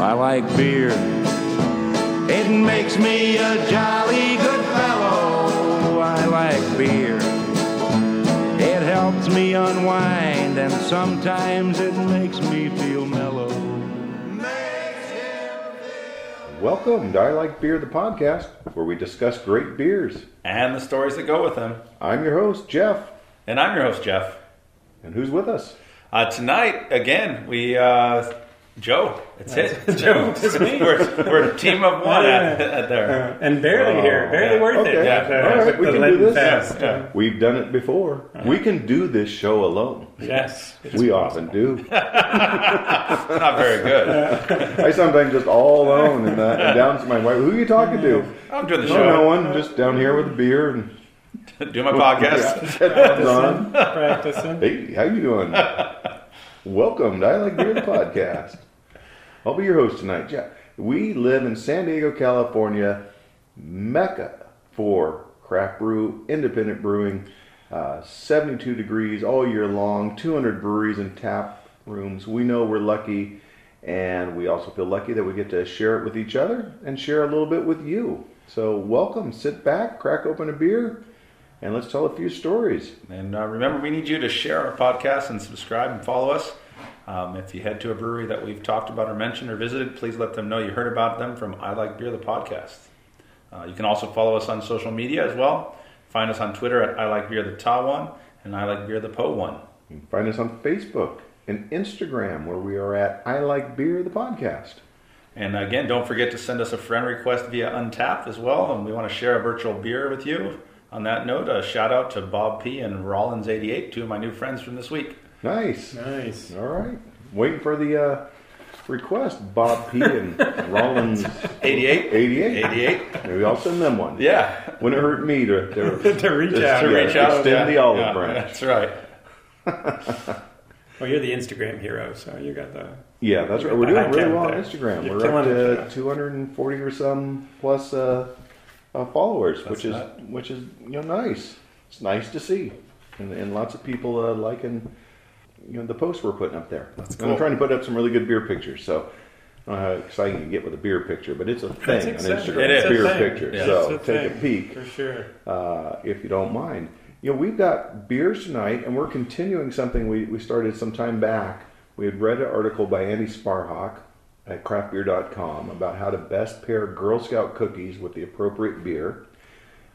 I like beer. It makes me a jolly good fellow. I like beer. It helps me unwind, and sometimes it makes me feel mellow. Welcome to I Like Beer, the podcast, where we discuss great beers. and the stories that go with them. I'm your host, Jeff. And I'm your host, Jeff. And who's with us? Uh, tonight, again, we, uh, Joe, that's it. Joe, it's me. we're, we're a team of one at, at there. and barely here, barely yeah. worth Okay. it. Yeah. All right, We can do this. Yeah. We've done it before. We can do this show alone. Yes, We often do. Not very good. I sometimes just all alone and, uh, and down to my wife. Who are you talking to? I'm doing the No, no one. Just down here with a beer and Do my podcast. Yeah, headphones practicing. Hey, how you doing? Welcome to I Like Beer, the podcast. I'll be your host tonight, Jeff. We live in San Diego, California, mecca for craft brew, independent brewing, uh, 72 degrees all year long, 200 breweries and tap rooms. We know we're lucky, and we also feel lucky that we get to share it with each other and share a little bit with you. So, welcome. Sit back, crack open a beer, and let's tell a few stories. And uh, remember, we need you to share our podcast and subscribe and follow us. Um, if you head to a brewery that we've talked about or mentioned or visited, please let them know you heard about them from I Like Beer, the podcast. Uh, you can also follow us on social media as well. Find us on Twitter at I Like Beer, the Ta one, and I Like Beer, the Po one. You can find us on Facebook and Instagram, where we are at I Like Beer, the podcast. And again, don't forget to send us a friend request via Untappd as well. And we want to share a virtual beer with you. On that note, a shout out to Bob P. and Rollins88, two of my new friends from this week. Nice. Nice. All right. Waiting for the uh, request, Bob P. and Rollins 88? 88. 88? Maybe I'll send them one. Yeah. Wouldn't hurt me to, to, to reach Just out. To Yeah, reach out. extend yeah, the olive yeah, branch. That's right. Well, you're the Instagram hero, so you got the. Yeah, that's right. We're doing really count well on. Instagram. You're We're up killing it, to 240 or some plus uh, uh, followers, which is That's which is you know nice. It's nice to see, and, and lots of people uh, liking you know the posts we're putting up there. That's And I'm trying to put up some really good beer pictures. So. I don't know how exciting you get with a beer picture, but it's a thing on. Instagram. It is. Beer It's a picture. Yeah. So It's a take a peek For sure. uh, if you don't mind. You know, we've got beers tonight, and we're continuing something we, we started some time back. We had read an article by Andy Sparhawk at craftbeer.com about how to best pair Girl Scout cookies with the appropriate beer.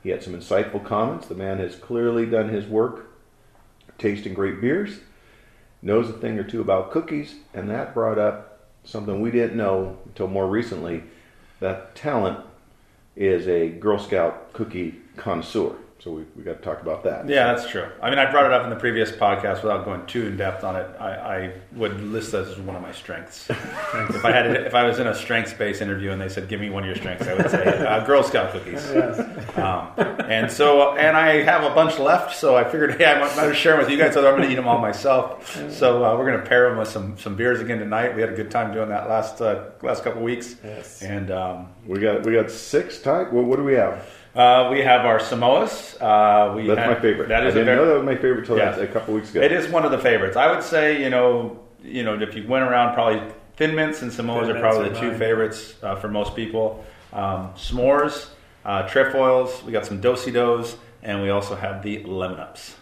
He had some insightful comments. The man has clearly done his work tasting great beers, knows a thing or two about cookies, and that brought up something we didn't know until more recently that talent is a Girl Scout cookie connoisseur. So we, we got to talk about that. Yeah, that's true. I mean, I brought it up in the previous podcast without going too in depth on it. I, I would list that as one of my strengths. if I had, it, if I was in a strengths-based interview and they said, "Give me one of your strengths," I would say uh, Girl Scout cookies. Um, and so, and I have a bunch left, so I figured, hey, I might better share them with you guys. So I'm going to eat them all myself. So uh, we're going to pair them with some some beers again tonight. We had a good time doing that last uh, last couple weeks. Yes. And um, We got we got six type. What, what do we have? uh, we have our Samoas. Uh, we That's had- my favorite. That is I a didn't very, know that was my favorite till Yeah. a couple weeks ago. It is one of the favorites. I would say, you know, you know, if you went around, probably Thin Mints and Samoas Thin are probably are the two mine. favorites uh, for most people. Um, s'mores, uh, trefoils. We got some do-si-dos, and we also have the lemon ups.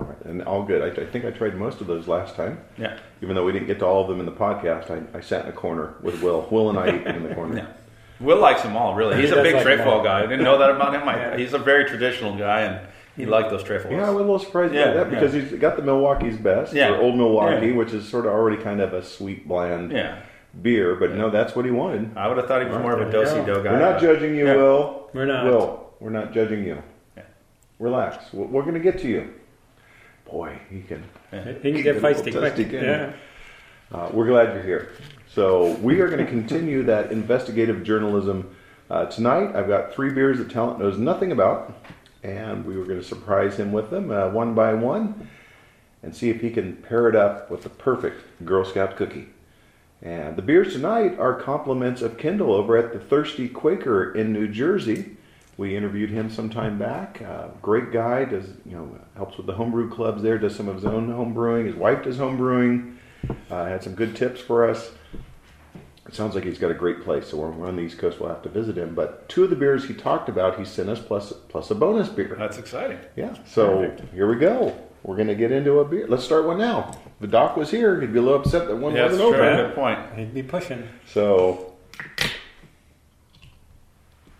All right, and all good. I, I think I tried most of those last time. Yeah. Even though we didn't get to all of them in the podcast, I, I sat in a corner with Will. Will and I ate in the corner. Yeah. Will likes them all, really. He He's a big like trefoil guy. I didn't know that about him. I, Yeah. He's a very traditional guy, and he liked those trefoils. Yeah, I was a little surprised Yeah, by that because yeah. he's got the Milwaukee's best, Yeah. or Old Milwaukee, Yeah. which is sort of already kind of a sweet bland yeah. Beer. But no, that's what he wanted. I would have thought he was more of a There you do-si-do guy. We're not judging you, Yeah. Will. We're not. Will, we're not judging you. Yeah. Relax. We're, we're going to get to you. Boy, he can. He can get feisty Just quick. again. Yeah. Uh, we're glad you're here. So we are going to continue that investigative journalism uh, tonight. I've got three beers that Talent knows nothing about, and we were going to surprise him with them uh, one by one, and see if he can pair it up with the perfect Girl Scout cookie. And the beers tonight are compliments of Kendall over at the Thirsty Quaker in New Jersey. We interviewed him some time back. Uh, great guy. Does you know helps with the homebrew clubs there. Does some of his own home brewing. His wife does home brewing. Uh, had some good tips for us. it sounds like he's got a great place. So when we're on the East Coast, we'll have to visit him. But two of the beers he talked about, he sent us plus plus a bonus beer. That's exciting. Yeah. So here we go. We're gonna get into a beer. Let's start one now. If the doc was here, he'd be a little upset that one Yeah, that's wasn't true. open. Good point. He'd be pushing. So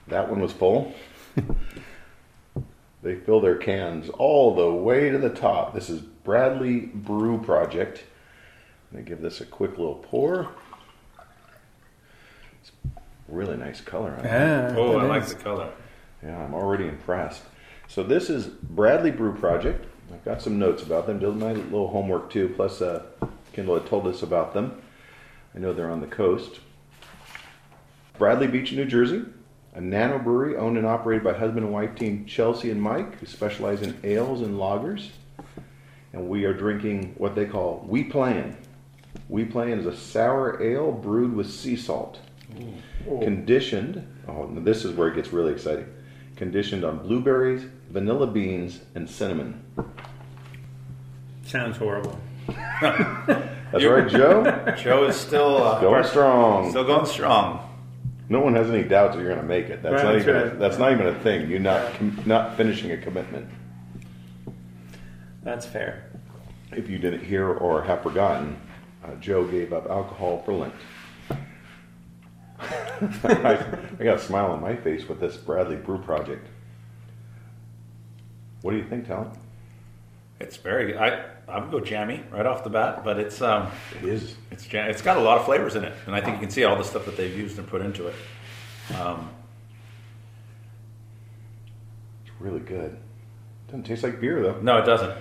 that one was full. they fill their cans all the way to the top. This is Bradley Brew Project. I'm gonna give this a quick little pour. It's really nice color on it. Yeah. Oh, I it like the color. Yeah, I'm already impressed. So this is Bradley Brew Project. I've got some notes about them. Did my little homework too. Plus, uh, Kendall had told us about them. I know they're on the coast. Bradley Beach, New Jersey, a nano brewery owned and operated by husband and wife team Chelsea and Mike, who specialize in ales and lagers. And we are drinking what they call We Plan. We Plan is a sour ale brewed with sea salt conditioned. Oh, this is where it gets really exciting. Conditioned on blueberries, vanilla beans, and cinnamon. Sounds horrible. That's right, Joe. Joe is still uh, Going strong. Still going strong. No one has any doubts that you're going to make it. That's Right, not that's even. A, that's not even a thing. You're not com- not finishing a commitment. That's fair. If you didn't hear or have forgotten, uh, Joe gave up alcohol for Lent. I, I got a smile on my face with this Bradley Brew project. What do you think, Talon? It's very. I I would go jammy right off the bat, but it's um It is. it's jam- it's got a lot of flavors in it, and I think you can see all the stuff that they've used and put into it. Um, It's really good. Doesn't taste like beer though. no, it doesn't.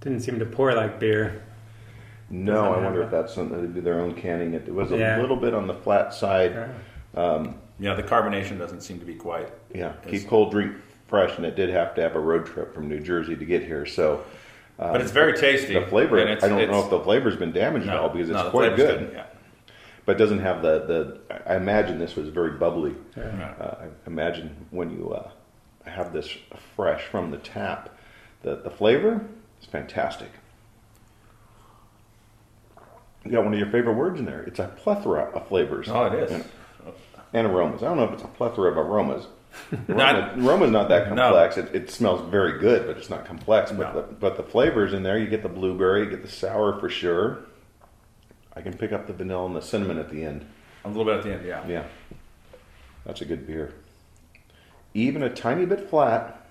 Didn't seem to pour like beer. No, I wonder if that's something they do their own canning. It was a Yeah. little bit on the flat side. Um, Yeah, the carbonation doesn't seem to be quite. yeah, It's- keep cold drink fresh, and it did have to have a road trip from New Jersey to get here. So But it's very tasty. the flavor, and it's- I don't know if the flavor's been damaged at all because it's no, the quite flavor's good. Yeah. But it doesn't have the the. I imagine this was very bubbly. Yeah. Uh, I imagine when you uh, have this fresh from the tap, the the flavor is fantastic. You got one of your favorite words in there. It's a plethora of flavors. Oh, it is. And, and aromas. I don't know if it's a plethora of aromas. Not- Aroma, aroma's not that No. complex. It, it smells very good, but it's not complex. But No. the, but the flavors in there, you get the blueberry, you get the sour for sure. I can pick up the vanilla and the cinnamon at the end. A little bit at the end, yeah. Yeah, that's a good beer. Even a tiny bit flat.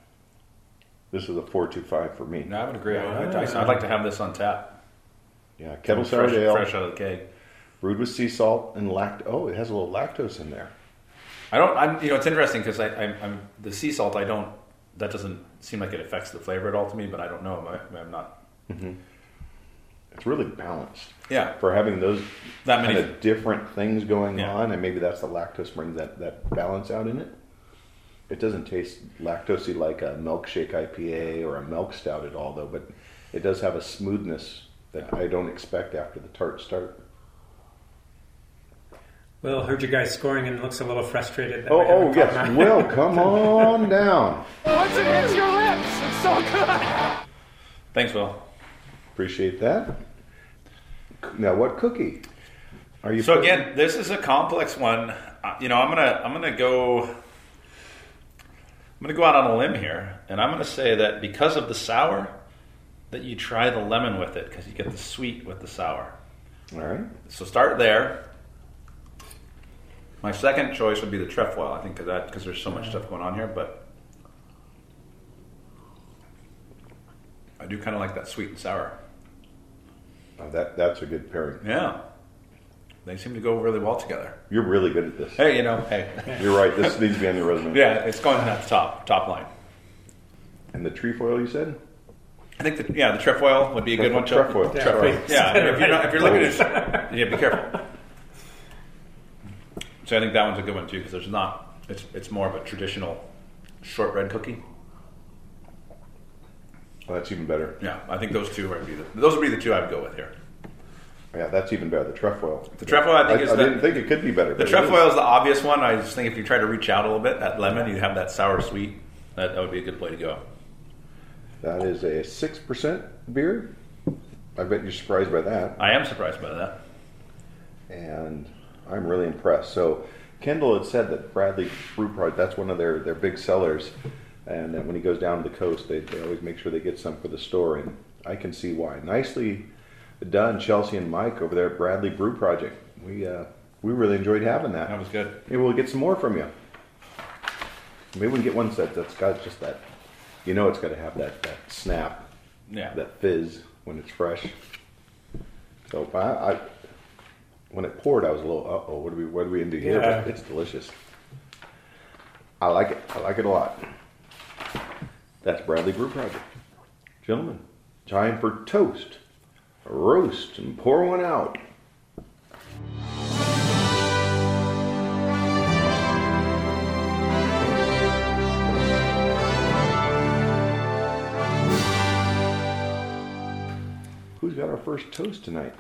This is a four two five for me. No, I would agree. I, I'd, I'd like to have this on tap. Yeah, kettle sour fresh, ale, fresh out of the keg. brewed with sea salt and lact. Oh, it has a little lactose in there. I don't. I'm. You know, it's interesting because I, I'm, I'm the sea salt. I don't. That doesn't seem like it affects the flavor at all to me. But I don't know. I, I'm not. Mm-hmm. It's really balanced Yeah. for having those That kind many. of different things going Yeah. on, and maybe that's the lactose brings that that balance out in it. It doesn't taste lactosey like a milkshake IPA or a milk stout at all, though. But it does have a smoothness that I don't expect after the tart start. Will heard you guys scoring and looks a little frustrated. That Oh, we haven't oh yes. Will, come on down. Once it hits your lips, it's so good. Thanks, Will. Appreciate that. Now, what cookie are you? So putting- again, this is a complex one. Uh, You know, I'm gonna I'm gonna go. I'm gonna go out on a limb here, and I'm gonna say that because of the sour, that you try the lemon with it because you get the sweet with the sour. all right. So start there. My second choice would be the trefoil. I think that because there's so much stuff going on here, but I do kind of like that sweet and sour. Oh, that that's a good pairing. Yeah, they seem to go really well together. You're really good at this. Hey, you know, hey, You're right. This needs to be on the resume. yeah, it's going at the top top line. And the trefoil, you said? I think that yeah, the trefoil would be a good one. Chuck. Trefoil. Yeah, Sorry. Yeah, if you're not, if you're looking at yeah, be careful. So I think that one's a good one too because there's not it's it's more of a traditional shortbread cookie. Oh, that's even better. Yeah, I think those two would be the those would be the two I'd go with here. Yeah, that's even better. The trefoil. The trefoil, I think, I, is I the- didn't think it could be better. The trefoil is. is the obvious one. I just think if you try to reach out a little bit, that lemon, you have that sour sweet. That, that would be a good play to go. That is a six percent beer. I bet you're surprised by that. I am surprised by that. And I'm really impressed. So Kendall had said that Bradley Brew Project that's one of their their big sellers, and that when he goes down to the coast, they, they always make sure they get some for the store, and I can see why. Nicely done, Chelsea and Mike over there at Bradley Brew Project. We uh, we really enjoyed having that. That was good. Maybe we'll get some more from you. Maybe we can get one set that's got just that. You know, it's got to have that that snap, Yeah. that fizz when it's fresh. So I, I when it poured, I was a little, uh oh, what do we what do we into here? Yeah. But it's delicious. I like it. I like it a lot. That's Bradley Brew Project, gentlemen. Time for toast, roast, and pour one out. Who's got our first toast tonight?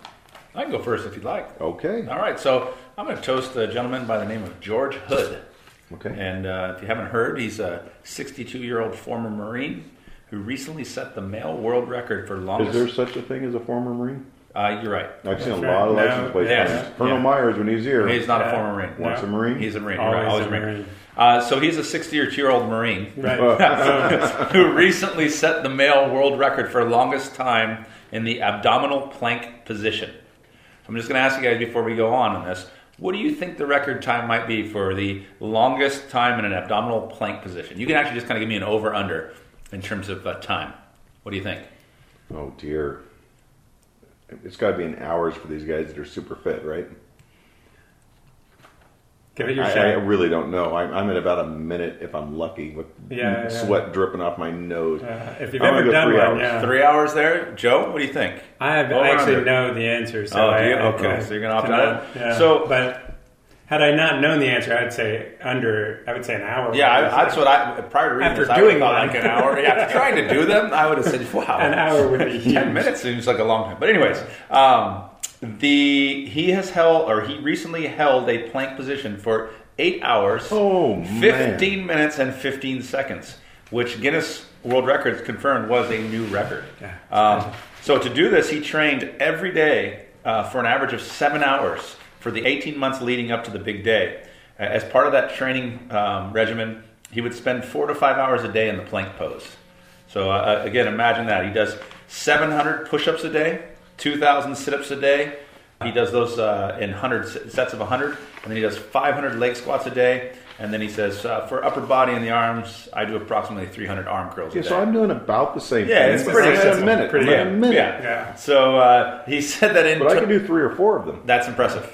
I can go first if you'd like. Okay. All right, so I'm going to toast a gentleman by the name of George Hood. Okay. And uh, if you haven't heard, he's a 62 year old former Marine who recently set the male world record for longest. Is there such a thing as a former Marine? uh, you're right. I've seen a That's lot of right. license No, plate yes. Colonel yeah. Myers, when he's here, He's not a former Marine. once No. a Marine. He's a Marine. Always right, always a a Marine. Marine. Uh, so he's a 68 year old Marine Right. who recently set the male world record for longest time in the abdominal plank position. I'm just going to ask you guys before we go on in this. What do you think the record time might be for the longest time in an abdominal plank position? You can actually just kind of give me an over under in terms of uh, time. What do you think? oh dear. It's got to be in hours for these guys that are super fit, right? Give it your I, I really don't know. I'm, I'm at about a minute if I'm lucky with Yeah, yeah. sweat dripping off my nose. Uh, if you've I'm ever go done three one, hours. yeah. Three hours there, Joe. What do you think? I have Over I actually under. know the answer. So Oh, do I, you? Okay, I- so you're gonna opt to out? Yeah. So- but had I not known the answer, I'd say under. I would say an hour. Yeah, I, that's what I prior to reading After this, I doing would have thought one. like an hour. Yeah, after trying to do them, I would have said, "Wow, An hour would be huge. ten minutes seems like a long time." But anyways, um, the he has held or he recently held a plank position for eight hours, Oh, man. fifteen minutes and fifteen seconds, which Guinness World Records confirmed was a new record. Yeah. Um, so to do this, he trained every day uh, for an average of seven hours for the 18 months leading up to the big day. Uh, As part of that training um, regimen, he would spend four to five hours a day in the plank pose. So uh, again, imagine that he does 700 push-ups a day, 2,000 sit-ups a day. He does those uh, in 100 sets of 100, and then he does 500 leg squats a day. And then he says, uh, for upper body and the arms, I do approximately 300 arm curls Yeah, a day. so I'm doing about the same Yeah, thing. it's pretty I'm a minute. Pretty- I'm a minute. Yeah. Yeah. So uh, he said that in. But I can do three or four of them. that's impressive.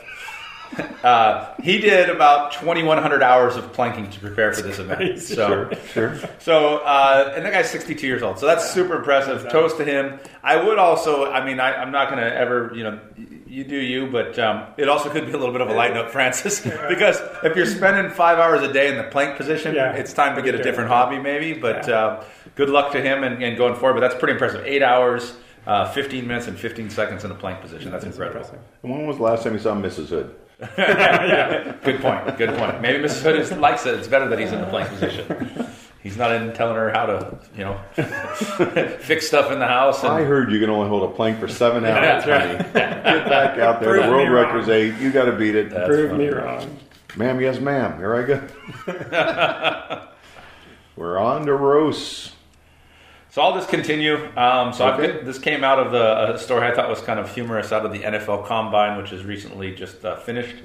uh, he did about 2,100 hours of planking to prepare for this event. crazy. So, Sure. so uh, and that guy's 62 years old. So that's super impressive. Toast to him. I would also. I mean, I, I'm not going to ever. You know, you do you, but um, it also could be a little bit of a light note, Francis, because if you're spending five hours a day in the plank position, Yeah. it's time to get a different hobby, maybe. But Yeah. uh, good luck to him and, and going forward. But that's pretty impressive. Eight hours. Uh, 15 minutes and 15 seconds in a plank position. That's, incredible. impressive. And when was the last time you saw Mrs. Hood? Good point. Good point. Maybe Mrs. Hood is, likes it. It's better that he's in the plank position. He's not in telling her how to, you know, fix stuff in the house. I heard you can only hold a plank for seven hours, That's right. honey. Get back out there. Prove the world me wrong. record's eight. You got to beat it. That's Prove funny. me wrong. Ma'am, yes, ma'am. Here I go. We're on to roast. So I'll just continue. Um, so I've Okay. this came out of the a story I thought was kind of humorous out of the NFL Combine, which is recently just uh, finished.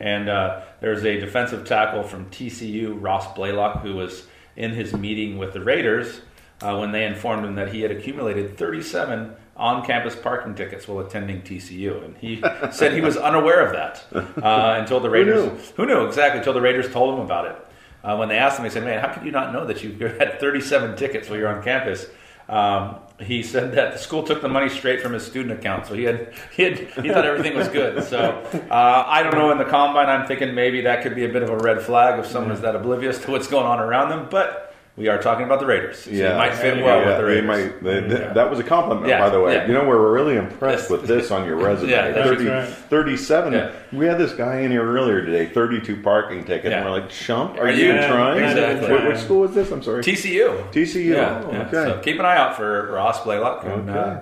And uh, there's a defensive tackle from TCU, Ross Blacklock, who was in his meeting with the Raiders uh, when they informed him that he had accumulated 37 on-campus parking tickets while attending TCU, and he said he was unaware of that uh, until the Raiders. knew? Who knew exactly? Until the Raiders told him about it. Uh, when they asked him, they said, "Man, how could you not know that you had 37 tickets while you're on campus?" Um, he said that the school took the money straight from his student account, so he had he had he thought everything was good. So uh, I don't know. In the combine, I'm thinking maybe that could be a bit of a red flag if someone is that oblivious to what's going on around them. But we are talking about the Raiders, so Yeah. it might fit well Yeah, with the Raiders. might- they- th- Yeah. That was a compliment, Yeah, by the way. yeah. You know, we're really impressed with this on your resume. Yeah, 30, right. 37. Yeah. We had this guy in here earlier today, 32 parking tickets. Yeah. And we're like, chump, are, Are you, you- Yeah, trying? exactly. What, what school was this? I'm sorry. TCU. TCU. Yeah, Oh, yeah. okay. So keep an eye out for Ross Blacklock. And, Okay. uh,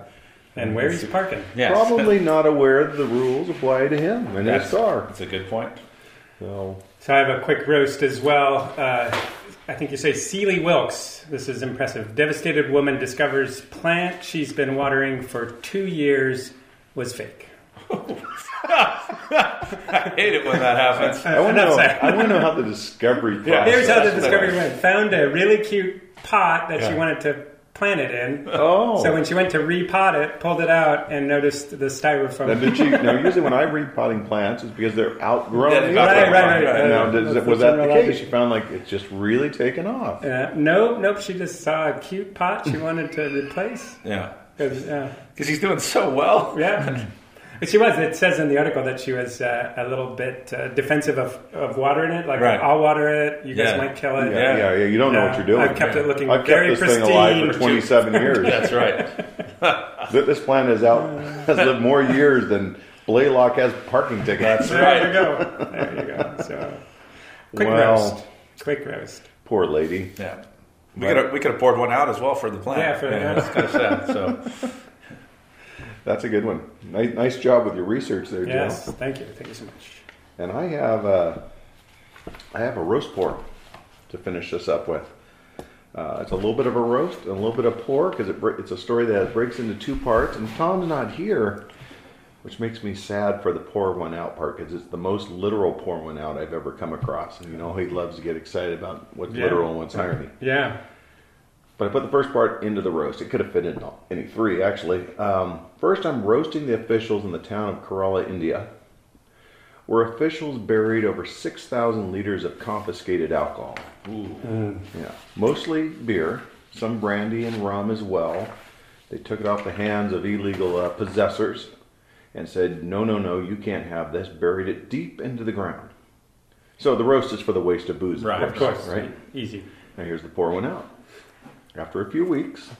and where he's parking. Yes. Probably not aware that the rules apply to him and his That's, car. that's a good point. So So I have a quick roast as well. Uh, I think you say Seeley Wilkes. This is impressive. Devastated woman discovers plant she's been watering for two years was fake. I hate it when that happens. I want to know. I want to know how the discovery process. Yeah, Here's how the discovery went. Found a really cute pot that she wanted to plant it in. Oh, So when she went to repot it, pulled it out, and noticed the now styrofoam. did she? Now usually when I repotting plants, it's because they're outgrown. Yeah, the they've outgrown outgrown. Right, right, right, right. Now, does, That's was that the case? logic. She found like it's just really taken off. Uh, nope, nope. She just saw a cute pot she wanted to replace. Yeah. 'Cause, Because he's doing so well. Yeah. But she was. It says in the article that she was uh, a little bit uh, defensive of, of watering it. Like, Right. I'll water it. You guys Yeah. might kill it. Yeah, yeah, yeah. You don't know what you're doing. I've kept it looking I've kept very this pristine. thing alive for 27 years. That's right. This plant has out has lived more years than Blacklock has parking tickets. That's right. There you go. There you go. So, quick Well- roast. Quick roast. Poor lady. Yeah. We could have we could have poured one out as well for the plant. Yeah, for the- that's kind of sad. So That's a good one. Nice, nice job with your research there, Yes. Joe. Thank you. Thank you so much. And I have a, I have a roast pork to finish this up with. Uh, it's a little bit of a roast and a little bit of pork because it, it's a story that breaks into two parts. And Tom's not here, which makes me sad for the pour one out part because it's the most literal pour one out I've ever come across. And you know he loves to get excited about what's Yeah. literal and what's irony. Yeah. But I put the first part into the roast. It could have fit in any three, actually. Um, first, I'm roasting the officials in the town of Kerala, India, where officials buried over 6,000 liters of confiscated alcohol. Yeah, mostly beer, some brandy and rum as well. They took it off the hands of illegal uh, possessors and said, no, no, no, you can't have this. Buried it deep into the ground. So the roast is for the waste of booze, Right, of of course, course. right? Easy. Now here's the pour one out. After a few weeks,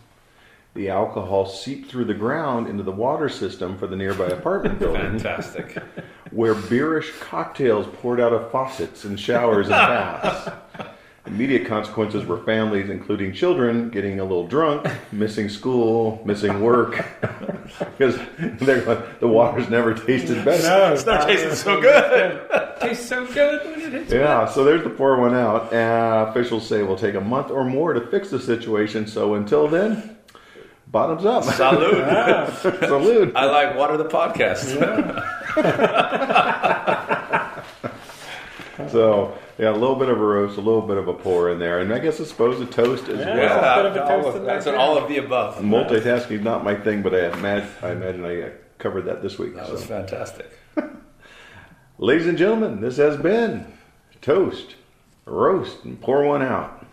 the alcohol seeped through the ground into the water system for the nearby apartment building, fantastic. where beerish cocktails poured out of faucets and showers and baths. Immediate consequences were families, including children, getting a little drunk, missing school, missing work, because they're going, the water's never tasted better. No, It's not tasting so good. tastes so good when it hits. Yeah, so there's the pour one out. Uh, officials say it will take a month or more to fix the situation. So until then, bottoms up. Salute. Ah, Salute. I like water the podcast. So yeah, a little bit of a roast, a little bit of a pour in there, and I guess I suppose a toast as Yeah. well. a bit of a toast of- in that's an all of the above. Multitasking is not my thing, but I imagine I, imagine I uh, covered that this week. That was fantastic. Ladies and gentlemen, this has been toast, roast, and pour one out.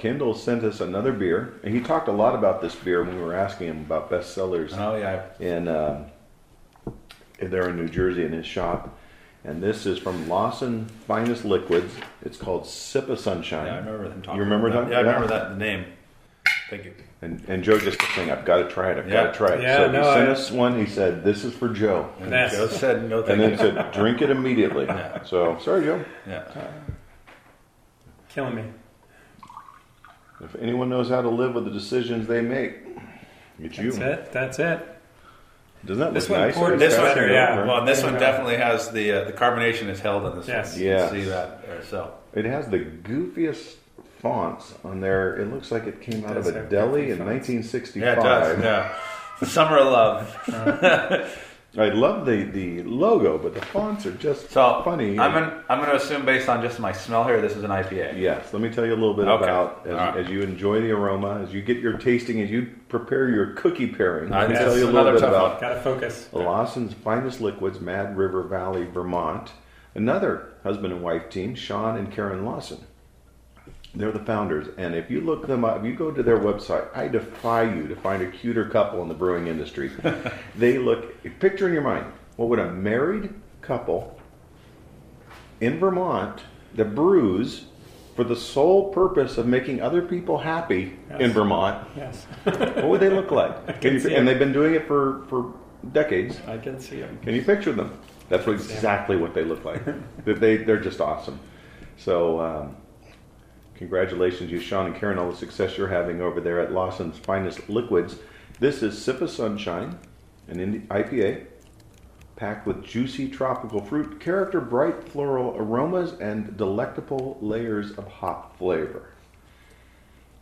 Kendall sent us another beer, and he talked a lot about this beer when we were asking him about bestsellers Oh yeah. in um, there in New Jersey in his shop. And this is from Lawson Finest Liquids. It's called Sip of Sunshine. Yeah, I remember them talking. You remember about that? Yeah, I remember that name. Thank you. And, and Joe just kept saying, I've got to try it. I've Yeah. got to try it. Yeah, so no, he sent I- us one. He said, This is for Joe. And Yes. Joe said no thank And then you. said, Drink it immediately. Yeah. So, sorry, Joe. Yeah. killing me. If anyone knows how to live with the decisions they make, it's you. That's it. That's it. Doesn't that This look one nice? poured This It's one, better, yeah. Well, this one definitely has the uh, the carbonation is held in this Yes. one. You Yes. can see that there. So It has the goofiest fonts on there. It looks like it came out of a deli in fonts. 1965. yeah, it does. Yeah. Summer of Love. I love the, the logo, but the fonts are just So funny. I'm gonna, I'm going to assume based on just my smell here, this is an IPA. yes, let me tell you a little bit Okay. about as, All right. as you enjoy the aroma, as you get your tasting, as you prepare your cookie pairing. Let me tell you a little another bit tough about Gotta focus. Lawson's finest liquids, Mad River Valley, Vermont. Another husband and wife team, Sean and Karen Lawson. They're the founders, and if you look them up, if you go to their website, I defy you to find a cuter couple in the brewing industry. they look, picture in your mind, what would a married couple in Vermont that brews for the sole purpose of making other people happy in Vermont Yes. what would they look like? can And, see and it. they've been doing it for, for decades. I can see them. Can you picture them? That's what, exactly what they look like. They they're just awesome. So, um, congratulations, you, Sean and Karen, all the success you're having over there at Lawson's Finest Liquids. This is Sip of Sunshine, an IPA packed with juicy tropical fruit, character, bright floral aromas, and delectable layers of hop flavor.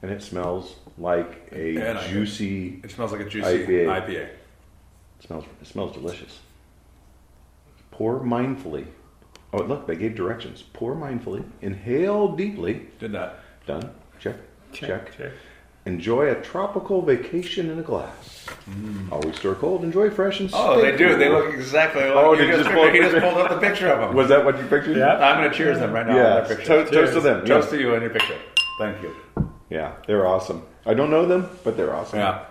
And it smells like a And I- juicy. It smells like a juicy IPA. IPA. It smells. It smells delicious. Pour mindfully. Oh, look, they gave directions. Pour mindfully. Inhale deeply. Did that. Done. Check. Check. check. Enjoy a tropical vacation in a glass. Always store cold. Enjoy fresh and Mm. Oh, they do. cool. They look exactly like Oh, you did just, just pull he just pulled up the picture of them. Was that what you pictured? Yeah. I'm going to cheers them right now. Yeah. on that picture. Toast, toast to them. Toast yeah. to you and your picture. Thank you. Yeah, they're awesome. I don't know them, but they're awesome. Yeah.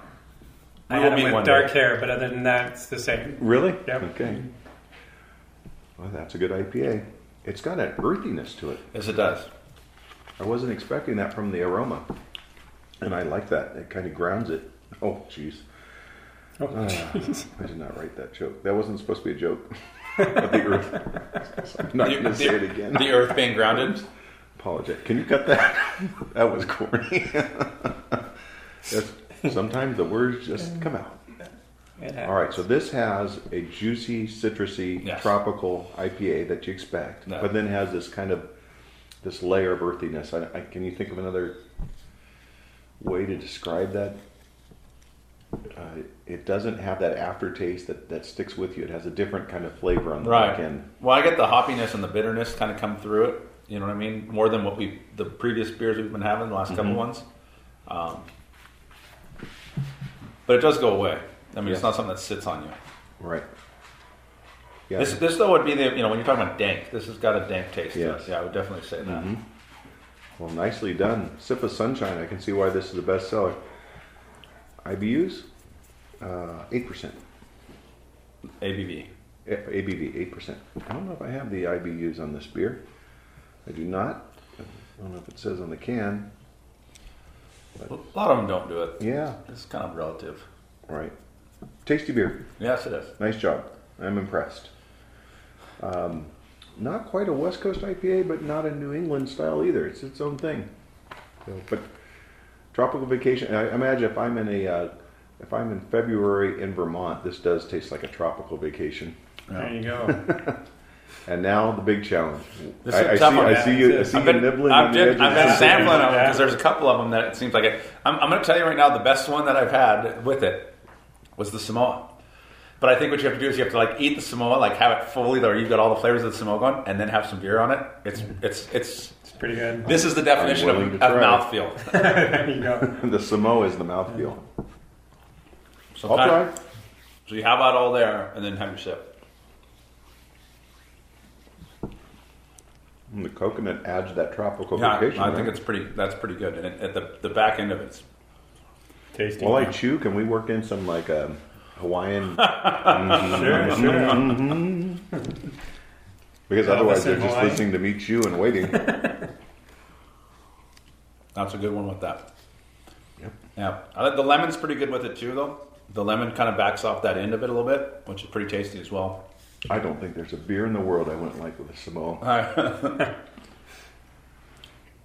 I We had them meet one with dark day. hair, but other than that, it's the same. Really? Yeah. Okay. Well, that's a good IPA. It's got an earthiness to it. Yes, it does. I wasn't expecting that from the aroma, and I like that. It kind of grounds it. Oh, jeez. Oh, Ah, jeez. I did not write that joke. That wasn't supposed to be a joke. The earth. So I'm not going to say it again. The earth being grounded. Apologize. Can you cut that? that was corny. Sometimes the words just come out. It All right, so this has a juicy, citrusy, Yes. tropical IPA that you expect, No. but then has this kind of this layer of earthiness. I, I, can you think of another way to describe that? Uh, it doesn't have that aftertaste that, that sticks with you. It has a different kind of flavor on the back end. Well, I get the hoppiness and the bitterness kind of come through it. You know what I mean? More than what we the previous beers we've been having the last couple Mm-hmm. ones. Um, but it does go away. I mean, it's not something that sits on you. Right. Yeah. This, this though would be the you know when you're talking about dank, this has got a dank taste. to Yes. it. Yeah, I would definitely say that. Mhm. Well, nicely done. Sip of Sunshine. I can see why this is a bestseller. IBUs, uh, eight percent. ABV. ABV, eight percent. I don't know if I have the IBUs on this beer. I do not. I don't know if it says on the can. A lot of them don't do it. Yeah, It's kind of relative. right. Tasty beer. Yes, it is. Nice job. I'm impressed. Um, not quite a West Coast IPA, but not a New England style either. It's its own thing. So, but tropical vacation. I imagine if I'm in a, uh, if I'm in February in Vermont, this does taste like a tropical vacation. There you go. And now the big challenge. This I, is a I tough see, one, I see you. I I've see I've you been, nibbling. I've on the been, I've been sampling them because there's a couple of them that it seems like it. I'm, I'm going to tell you right now, the best one that I've had with it was the Samoa. But I think what you have to do is you have to like eat the Samoa, like have it fully, or you've got all the flavors of the Samoa going, and then have some beer on it. It's it's it's. It's pretty good. This is the definition of, willing of mouthfeel. There you go. the Samoa is the mouthfeel. So, I'll try. of- so you have that all there, and then have your sip. And the coconut adds that tropical Yeah, vacation. I think it's pretty. That's pretty good. And it, at the the back end of it's Tasty. While I chew, can we work in some like um, mm-hmm. Mm-hmm. a Hawaiian? sure, sure. Because Elvis otherwise in they're just Hawaii. listening to me chew and waiting. That's a good one with that. Yep. Yeah, I like the lemon's pretty good with it too, though. The lemon kind of backs off that end of it a little bit, which is pretty tasty as well. I don't think there's a beer in the world I wouldn't like with a Samoa.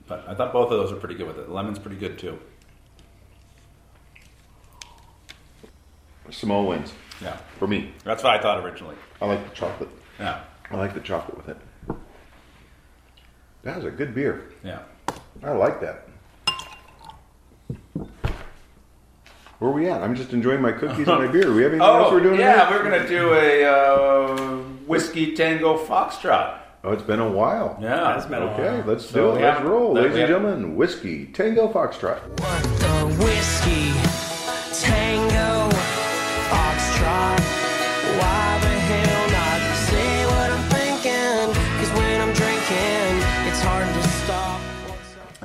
but I thought both of those are pretty good with it. The lemon's pretty good too. Samoa wins Yeah, for me. that's what I thought originally. I like the chocolate. Yeah, I like the chocolate with it. That was a good beer. yeah. I like that. Where are we at? I'm just enjoying my cookies and my beer. We have anything else Oh, we're doing? yeah, tonight? we're gonna do a uh, whiskey tango foxtrot. Oh, it's been a while. Yeah, It's been a Okay, let's So do it. Let's roll, ladies and gentlemen. Whiskey Tango Foxtrot. What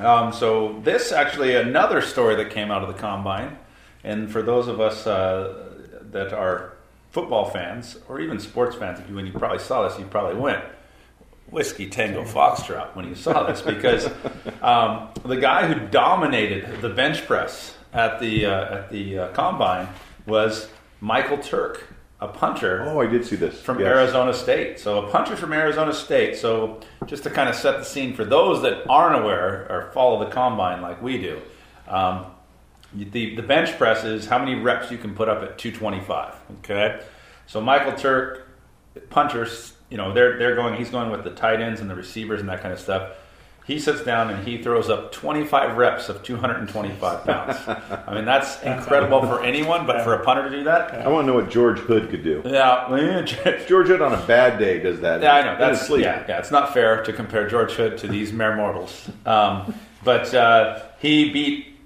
Um, so this actually another story that came out of the combine, and for those of us uh, that are football fans or even sports fans, when you probably saw this, you probably went whiskey tango foxtrot when you saw this because um, the guy who dominated the bench press at the uh, at the uh, combine was Michael Turk. A punter Oh, I did see this from Yes. Arizona State. So a puncher from Arizona State. So just to kind of set the scene for those that aren't aware or follow the combine like we do, um, the the bench press is how many reps you can put up at 225. Okay, so Michael Turk, punters, you know they're they're going. He's going with the tight ends and the receivers and that kind of stuff. He sits down and he throws up 25 reps of 225 pounds. I mean that's incredible for anyone, but for a punter to do that, I want to know what George Hood could do. yeah. George Hood on a bad day does that. Yeah, I know. That's sleep. yeah, yeah. It's not fair to compare George Hood to these mere mortals. Um, but uh, he beat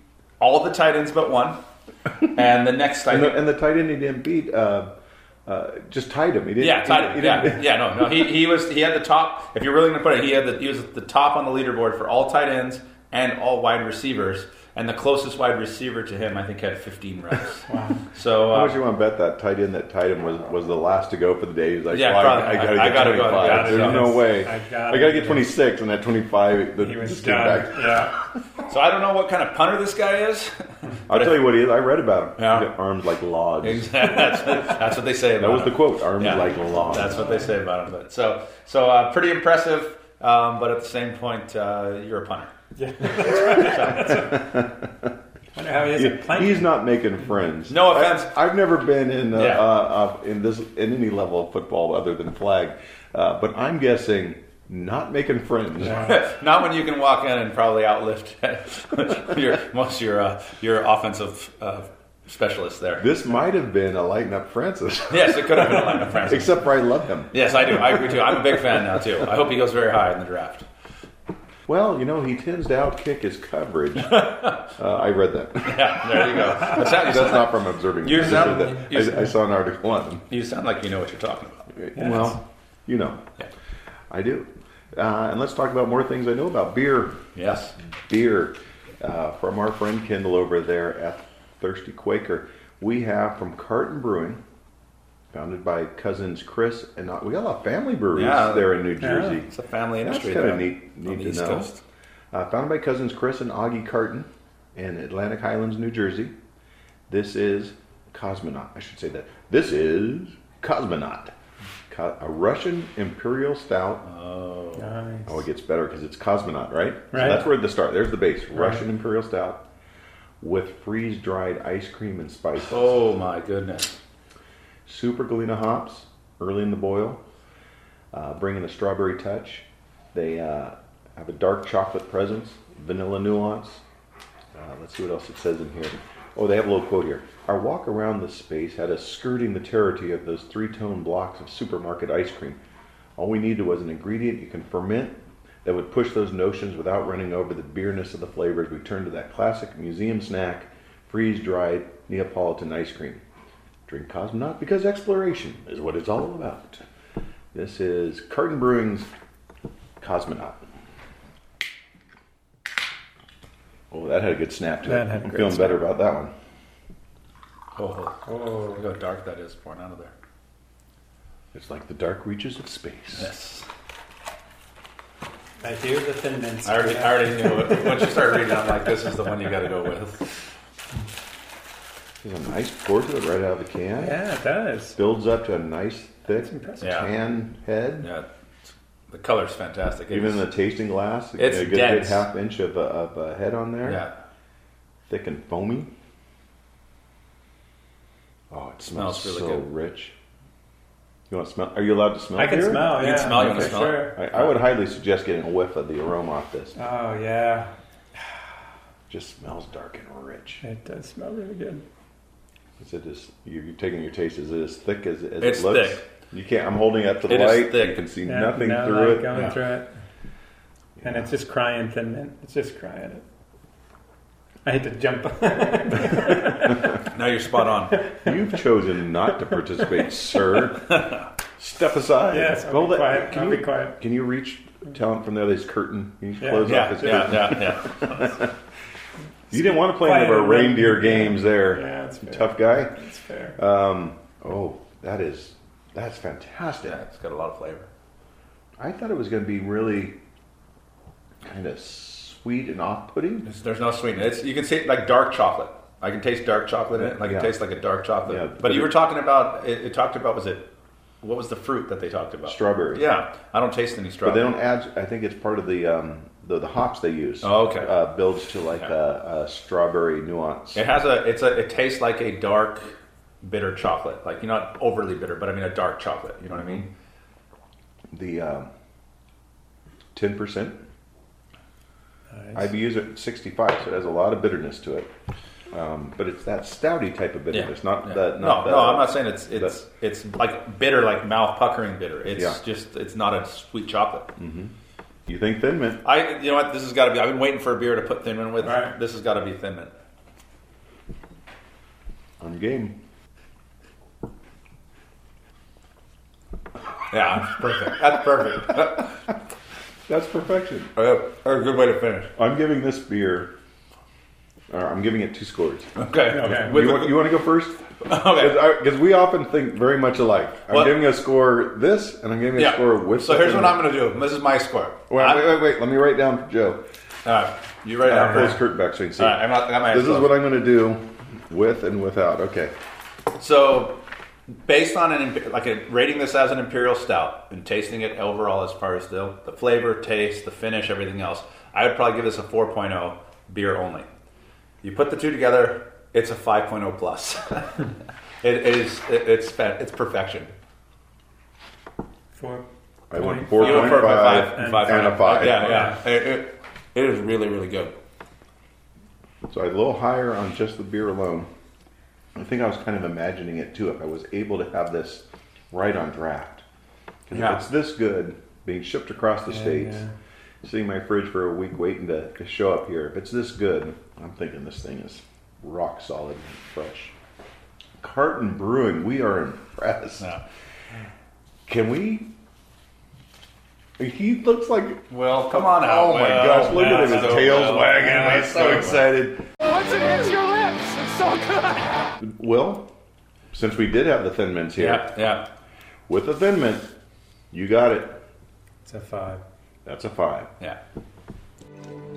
all the tight ends but one, and the next I And the, think, and the tight end he didn't beat. Uh, uh, just tied him. He didn't. yeah, he- tight he. Yeah, yeah. No, no. He, he was he had the top. If you're really going to put it, he had the he was at the top on the leaderboard for all tight ends and all wide receivers. And the closest wide receiver to him, I think, had 15 reps. wow. So How uh, much you want to bet that tight end that tied him was, was the last to go for the day? He's like, Yeah, well. I, I gotta I- I get gotta go. 25. I gotta There's go. no way. I I gotta gotta get 26, and at 25, the, He was just done. back. Yeah. so I don't know what kind of punter this guy is. I'll tell you what he is. I read about him. Yeah. Arms like logs. that's, that's what they say about him. That was him. the quote. Arms Yeah. like logs. That's what they say about him. But so so uh, pretty impressive, um, but at the same point, uh, you're a punter. Wonder how he is He- he's not making friends. No offense. I, have never been in uh, Yeah. uh, uh, in this in any level of football other than flag, uh, but I'm guessing not making friends. Not when you can walk in and probably outlift your most of your uh, your offensive uh, specialists there. This might have been a lighten up Francis, Yes, it could have been a line of Francis. except for I love him. Yes, I do. I agree too. I'm a big fan now too. I hope he goes very high in the draft. Well, you know he tends to outkick his coverage. uh, I read that. Yeah, there you go. That That's not from observing. You I sound- that. you- I, I saw an article on. You sound like you know what you're talking about. Well, you know, Yeah. I do. Uh, and let's talk about more things I know about beer. Yes. beer uh, from our friend Kendall over there at Thirsty Quaker. We have from Carton Brewing, founded by cousins Chris and uh, we got a lot of family breweries Yeah. there in New Jersey. Yeah, It's a family That's industry. kind there of neat, on neat the to East know. Coast. Uh, founded by cousins Chris and Augie Carton in Atlantic Highlands, New Jersey. This is Cosmonaut. I should say that. This is Cosmonaut, Co- a Russian Imperial Stout. Oh, Nice. Oh, it gets better because it's Cosmonaut, right? Right. So that's where the start. There's the base. Russian Imperial Stout with freeze dried ice cream and spices. Oh my goodness. Super Galena hops early in the boil, uh, bringing a strawberry touch. They uh, have a dark chocolate presence, vanilla nuance. Uh, let's see what else it says in here. Oh, they have a little quote here. Our walk around this space had us skirting the territory of those three tone blocks of supermarket ice cream. All we needed was an ingredient you can ferment that would push those notions without running over the beerness of the flavors. We turned to that classic museum snack, freeze dried Neapolitan ice cream. Drink Cosmonaut because exploration is what it's all about. This is Carton Brewing's Cosmonaut. Oh, that had a good snap to That it. had a I'm feeling snap. better about that one. Oh, oh, oh, look how dark that is pouring out of there. It's like the dark reaches of space. Yes. I hear the thin mints. I already, I already knew it. Once you start reading, I'm like, this is the one you got to go with. There's a nice pour to it right out of the can. Yeah, it does. Builds up to a nice, thick impressive. Yeah. tan head. Yeah, the color's fantastic. Even in the tasting glass, It's a good, good dense. half inch of a, of a head on there. yeah, Thick and foamy. Oh, it smells, Smells really so good. rich. You want to smell? Are you allowed to smell? I can beer? smell. You Yeah, can smell, you wanna for smell it? sure. I, I would highly suggest getting a whiff of the aroma off this. Oh yeah, just smells dark and rich. it does smell really good. Is it as you, you're taking your taste? Is it as thick as, as It's it looks? thick. You can't. I'm holding it up to the It is light. thick. You can see Yeah, nothing no through light it. Going Yeah. through it, and it's just crying thin mint. It's just crying it. I hate to jump. now you're spot on. You've chosen not to participate, sir. Step aside. yes, I'll Hold be quiet. Can I'll you, be quiet. Can you reach talent from there? This curtain. Can you Yeah. close off Yeah, this yeah, curtain? yeah, yeah. You didn't want to play any of our reindeer games there. Yeah, it's fair. Tough guy. That's fair. Um, oh, that is that's fantastic. Yeah, it's got a lot of flavor. I thought it was going to be really kind of sweet and off-putting. There's, there's no sweetness. It's, you can see it like dark chocolate. I can taste dark chocolate in it. Like Yeah. it tastes like a dark chocolate. Yeah, but, but you it- were talking about it, it. Talked about was it? What was the fruit that they talked about? Strawberry. Yeah, I don't taste any strawberry. But they don't add. I think it's part of the um, the, the hops they use. Oh, okay. Uh, builds to like Yeah. a, a strawberry nuance. It has a. It's a. It tastes like a dark, bitter chocolate. Like you're not overly bitter, but I mean a dark chocolate. You know what I mean? The um, ten percent IBUs at sixty five, so it has a lot of bitterness to it. Um, but it's that stouty type of bitterness, not Yeah. that. no, Not no. the- I'm not saying it's it's it's like bitter, like mouth puckering bitter. It's Yeah. just it's not a sweet chocolate. You think Thin Mint? I you know what this has got to be. I've been waiting for a beer to put thin mint with. Right. This has got to be thin mint. on game. Yeah, that's perfect. That's perfect. That's perfection. Uh, that's a good way to finish. I'm giving this beer. Or I'm giving it two scores. Okay. Okay. With- you, want, you want to go first? okay. Because we often think very much alike. I'm What? giving a score this, and I'm giving a Yeah. score with. So here's what I'm going to do. This is my score. Wait, wait, wait, wait. Let me write down for Joe. All right. You write it Uh, down pull his first. curtain back so you can see. All right. I'm not. I got my This is what I'm going to do with and without. Okay. So, based on an imp- like a, rating this as an imperial stout and tasting it overall as far as the the flavor, taste, the finish, everything else, I would probably give this a 4.0 beer only. You put the two together, it's a 5.0 plus. it is it, it's it's perfection. Four. I went Four four point Four point five five and, and a five. Yeah, yeah. It, it, it is really really good. So a little higher on just the beer alone. I think I was kind of imagining it too. If I was able to have this right on draft, 'Cause Yeah. if it's this good, being shipped across the states, sitting in my fridge for a week waiting to, to show up here. If it's this good, I'm thinking this thing is rock solid and fresh. Carton Brewing, we are impressed. Yeah. Can we? He looks like. Well, come on out. Oh my Well, gosh! Look at him, his so tail's well. wagging. Yeah, He's so well. excited. Once it hits your lips, it's so good. Well, since we did have the thin mints here, Yeah, yeah. with the thin mint, you got it. It's a five. That's a five. Yeah.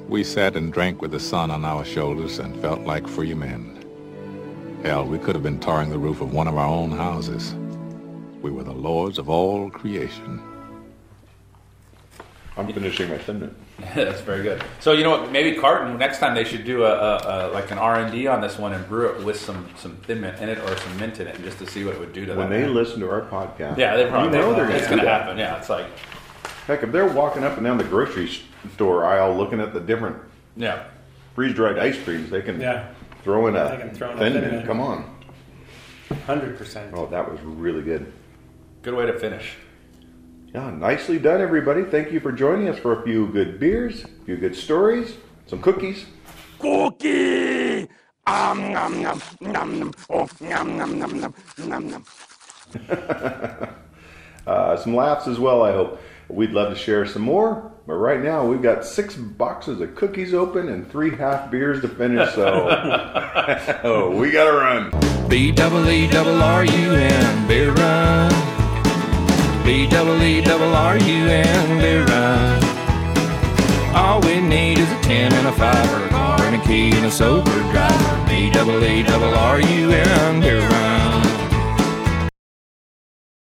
We sat and drank with the sun on our shoulders and felt like free men. Hell, we could have been tarring the roof of one of our own houses. We were the lords of all creation. I'm finishing my thin mint. That's very good. So you know what? Maybe Carton next time they should do a, a, a like an R and D on this one and brew it with some some thin mint in it or some mint in it, just to see what it would do to When that. they listen to our podcast, yeah, they probably you know they're it's going going to to happen. Yeah, it's like Heck, if they're walking up and down the grocery store aisle looking at the different yeah, freeze dried ice creams, they can Yeah. throw in a throw in a thin Thin mint. Mint. Come on. Hundred percent. Oh, that was really good. good way to finish. Yeah, nicely done, everybody. Thank you for joining us for a few good beers, a few good stories, some cookies. Cookie! Um, nom, nom, nom, nom. Oh, nom, nom, nom, nom, nom, nom. Uh, some laughs as well, I hope. We'd love to share some more, but right now we've got six boxes of cookies open and three half beers to finish, so oh, we gotta run. B double E double R U N beer run. B double E double R U N beer run. All we need is a ten and a five, or a car and a key and a sober driver. B double E double R U N beer run.